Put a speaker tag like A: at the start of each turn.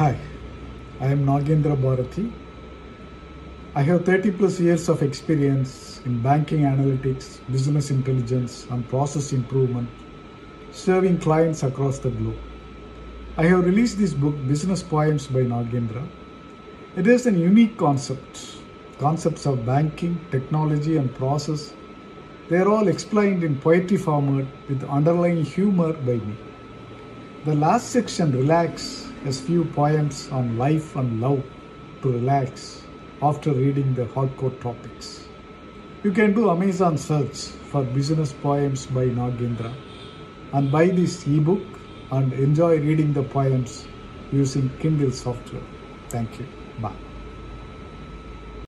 A: Hi, I am Nagendra Bharati. I have 30 plus years of experience in banking analytics, business intelligence, and process improvement, serving clients across the globe. I have released this book, Business Poems by Nagendra. It is a unique concept, concepts of banking, technology, and process. They are all explained in poetry format with underlying humor by me. The last section, Relax, has few poems on life and love to relax after reading the hardcore topics. You can do Amazon search for business poems by Nagendra and buy this ebook and enjoy reading the poems using Kindle software. Thank you. Bye.